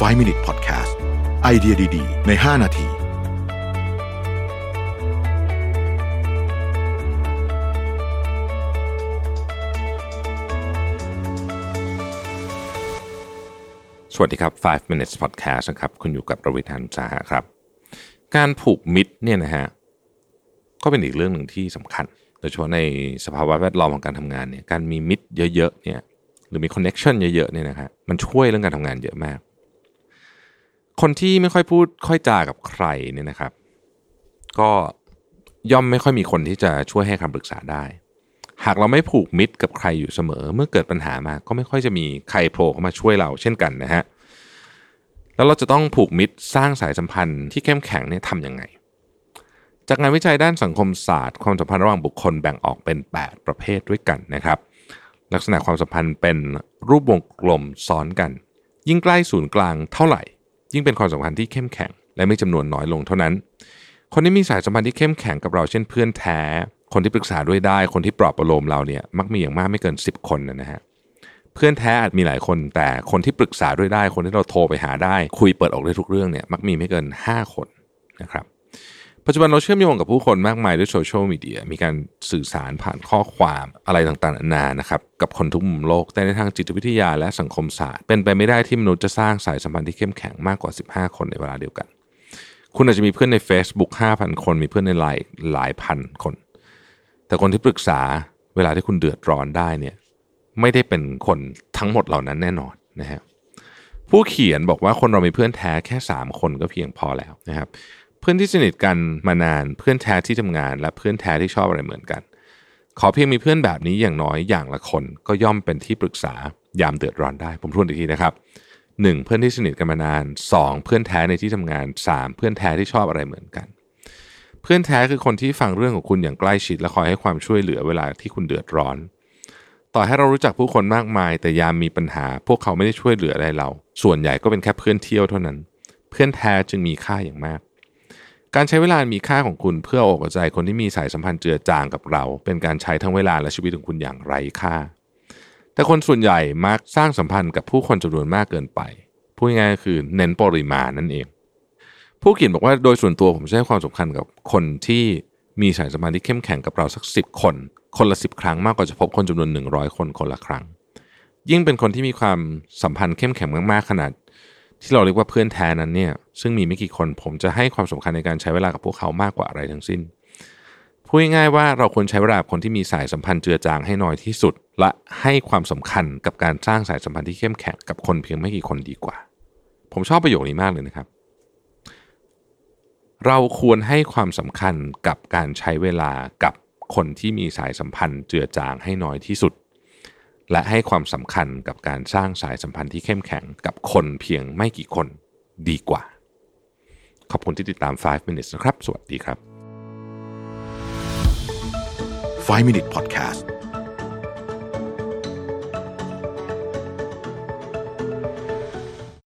5 Minute Podcast ไอเดียดี ๆ ใน 5 นาทีสวัสดีครับ 5 minutes podcast นะครับ คุณอยู่กับประวิทยานุสาหะครับ การผูกมิตรเนี่ยนะฮะ ก็เป็นอีกเรื่องหนึ่งที่สำคัญ โดยเฉพาะในสภาวะแวดล้อมของการทำงานเนี่ย การมีมิตรเยอะๆ เนี่ย หรือมีคอนเน็ชันเยอะๆ เนี่ยนะฮะ มันช่วยเรื่องการทำงานเยอะมาก คนที่ไม่ค่อยพูดค่อยจากับใครเนี่ยนะครับ ก็ย่อมไม่ค่อยมีคนที่จะช่วยให้คำปรึกษาได้ หากเราไม่ผูกมิตรกับใครอยู่เสมอ เมื่อเกิดปัญหามาก็ไม่ค่อยจะมีใครโผล่เข้ามาช่วยเราเช่นกันนะฮะแล้วเราจะต้องผูกมิตรสร้างสายสัมพันธ์ที่เข้มแข็งเนี่ยทำยังไง จากงานวิจัยด้านสังคมศาสตร์ ความสัมพันธ์ระหว่างบุคคลแบ่งออกเป็น 8 ประเภทด้วยกันนะครับ ลักษณะความสัมพันธ์เป็นรูปวงกลมซ้อนกัน ยิ่งใกล้ศูนย์กลางเท่าไหร่ ยิ่งเป็นความสัมพันธ์ที่เข้มแข็ง และมีจำนวนน้อยลงเท่านั้น คนที่มีสายสัมพันธ์ที่เข้มแข็งกับเราเช่นเพื่อนแท้ คนที่ปรึกษาด้วยได้ คนที่ปลอบประโลมเราเนี่ยมักมีอย่างมากไม่เกิน 10 คนนะฮะเพื่อนแท้อาจมีหลายคน แต่คนที่ปรึกษาด้วยได้ คนที่เราโทรไปหาได้ คุยเปิดอกได้ทุกเรื่องเนี่ยมักมีไม่เกิน 5 คนนะครับ ปัจจุบันเราเชื่อมโยงกับผู้คนมากมายด้วยโซเชียลมีเดียมีการสื่อสารผ่านข้อความอะไรต่างๆนานานะครับกับคนทุกมุมโลกแต่ในทางจิตวิทยาและสังคมศาสตร์ เป็นไปไม่ได้ที่มนุษย์จะสร้างสายสัมพันธ์ที่เข้มแข็งมากกว่า 15 คนในเวลาเดียวกัน คุณอาจจะมีเพื่อนใน Facebook 5,000 คนมีเพื่อนในไลน์หลายพันคน แต่คนที่ปรึกษาเวลาที่คุณเดือดร้อนได้เนี่ยไม่ได้เป็นคนทั้งหมดเหล่านั้นแน่นอนนะฮะผู้เขียนบอกว่าคนเรามีเพื่อนแท้แค่ 3 คนก็เพียงพอแล้วนะครับ พื่อนที่สนิทกันมานานเพื่อนแท้ที่ทำงาน และเพื่อนแท้ที่ชอบอะไรเหมือนกัน ขอเพียงมีเพื่อนแบบนี้อย่างน้อยอย่างละคนก็ย่อมเป็นที่ปรึกษายามเดือดร้อนได้ ผมทวนอีกทีนะครับ 1. เพื่อนที่สนิทกันมานาน 2. เพื่อนแท้ในที่ทำงาน 3. เพื่อนแท้ที่ชอบอะไรเหมือนกัน เพื่อนแท้คือคนที่ฟังเรื่องของคุณอย่างใกล้ชิดและคอยให้ความช่วยเหลือเวลาที่คุณเดือดร้อน ต่อให้เรารู้จักผู้คนมากมาย แต่ยามมีปัญหา พวกเขาไม่ได้ช่วยเหลืออะไรเรา ส่วนใหญ่ก็เป็นแค่เพื่อนเที่ยวเท่านั้น เพื่อนแท้จึงมีค่าอย่างมาก การใช้เวลามีค่าของคุณเพื่ออกใจคนที่มีสายสัมพันธ์เจือจางกับเรา เป็นการใช้ทั้งเวลาและชีวิตของคุณอย่างไร้ค่า แต่คนส่วนใหญ่มักสร้างสัมพันธ์กับผู้คนจำนวนมากเกินไปพูดง่ายๆคือเน้นปริมาณนั่นเอง ผู้เขียนบอกว่าโดยส่วนตัวผมให้ความสำคัญกับคนที่มีสายสัมพันธ์ที่เข้มแข็งกับเราสักสิบคน คนละสิบครั้งมากกว่าจะพบคนจำนวนหนึ่งร้อยคนคนละครั้ง ยิ่งเป็นคนที่มีความสัมพันธ์เข้มแข็งมากๆขนาด ที่เราเรียกว่าเพื่อนแท้นั้นเนี่ยซึ่งมีไม่กี่คนผมจะให้ความสำคัญในการใช้เวลากับพวกเขามากกว่าอะไรทั้งสิ้นพูดง่ายๆว่าเราควรใช้เวลาคนที่มีสายสัมพันธ์เจือจางให้น้อยที่สุด และให้ความสำคัญกับการสร้างสายสัมพันธ์ที่เข้มแข็งกับคนเพียงไม่กี่คนดีกว่า ผมชอบประโยคนี้มากเลยนะครับ เราควรให้ความสำคัญกับการใช้เวลากับคนที่มีสายสัมพันธ์เจือจางให้น้อยที่สุด และให้ความสำคัญกับการสร้างสายสัมพันธ์ที่เข้มแข็งกับคนเพียงไม่กี่คนดีกว่า ขอบคุณที่ติดตาม 5 minutes นะครับ สวัสดีครับ 5 Minute Podcast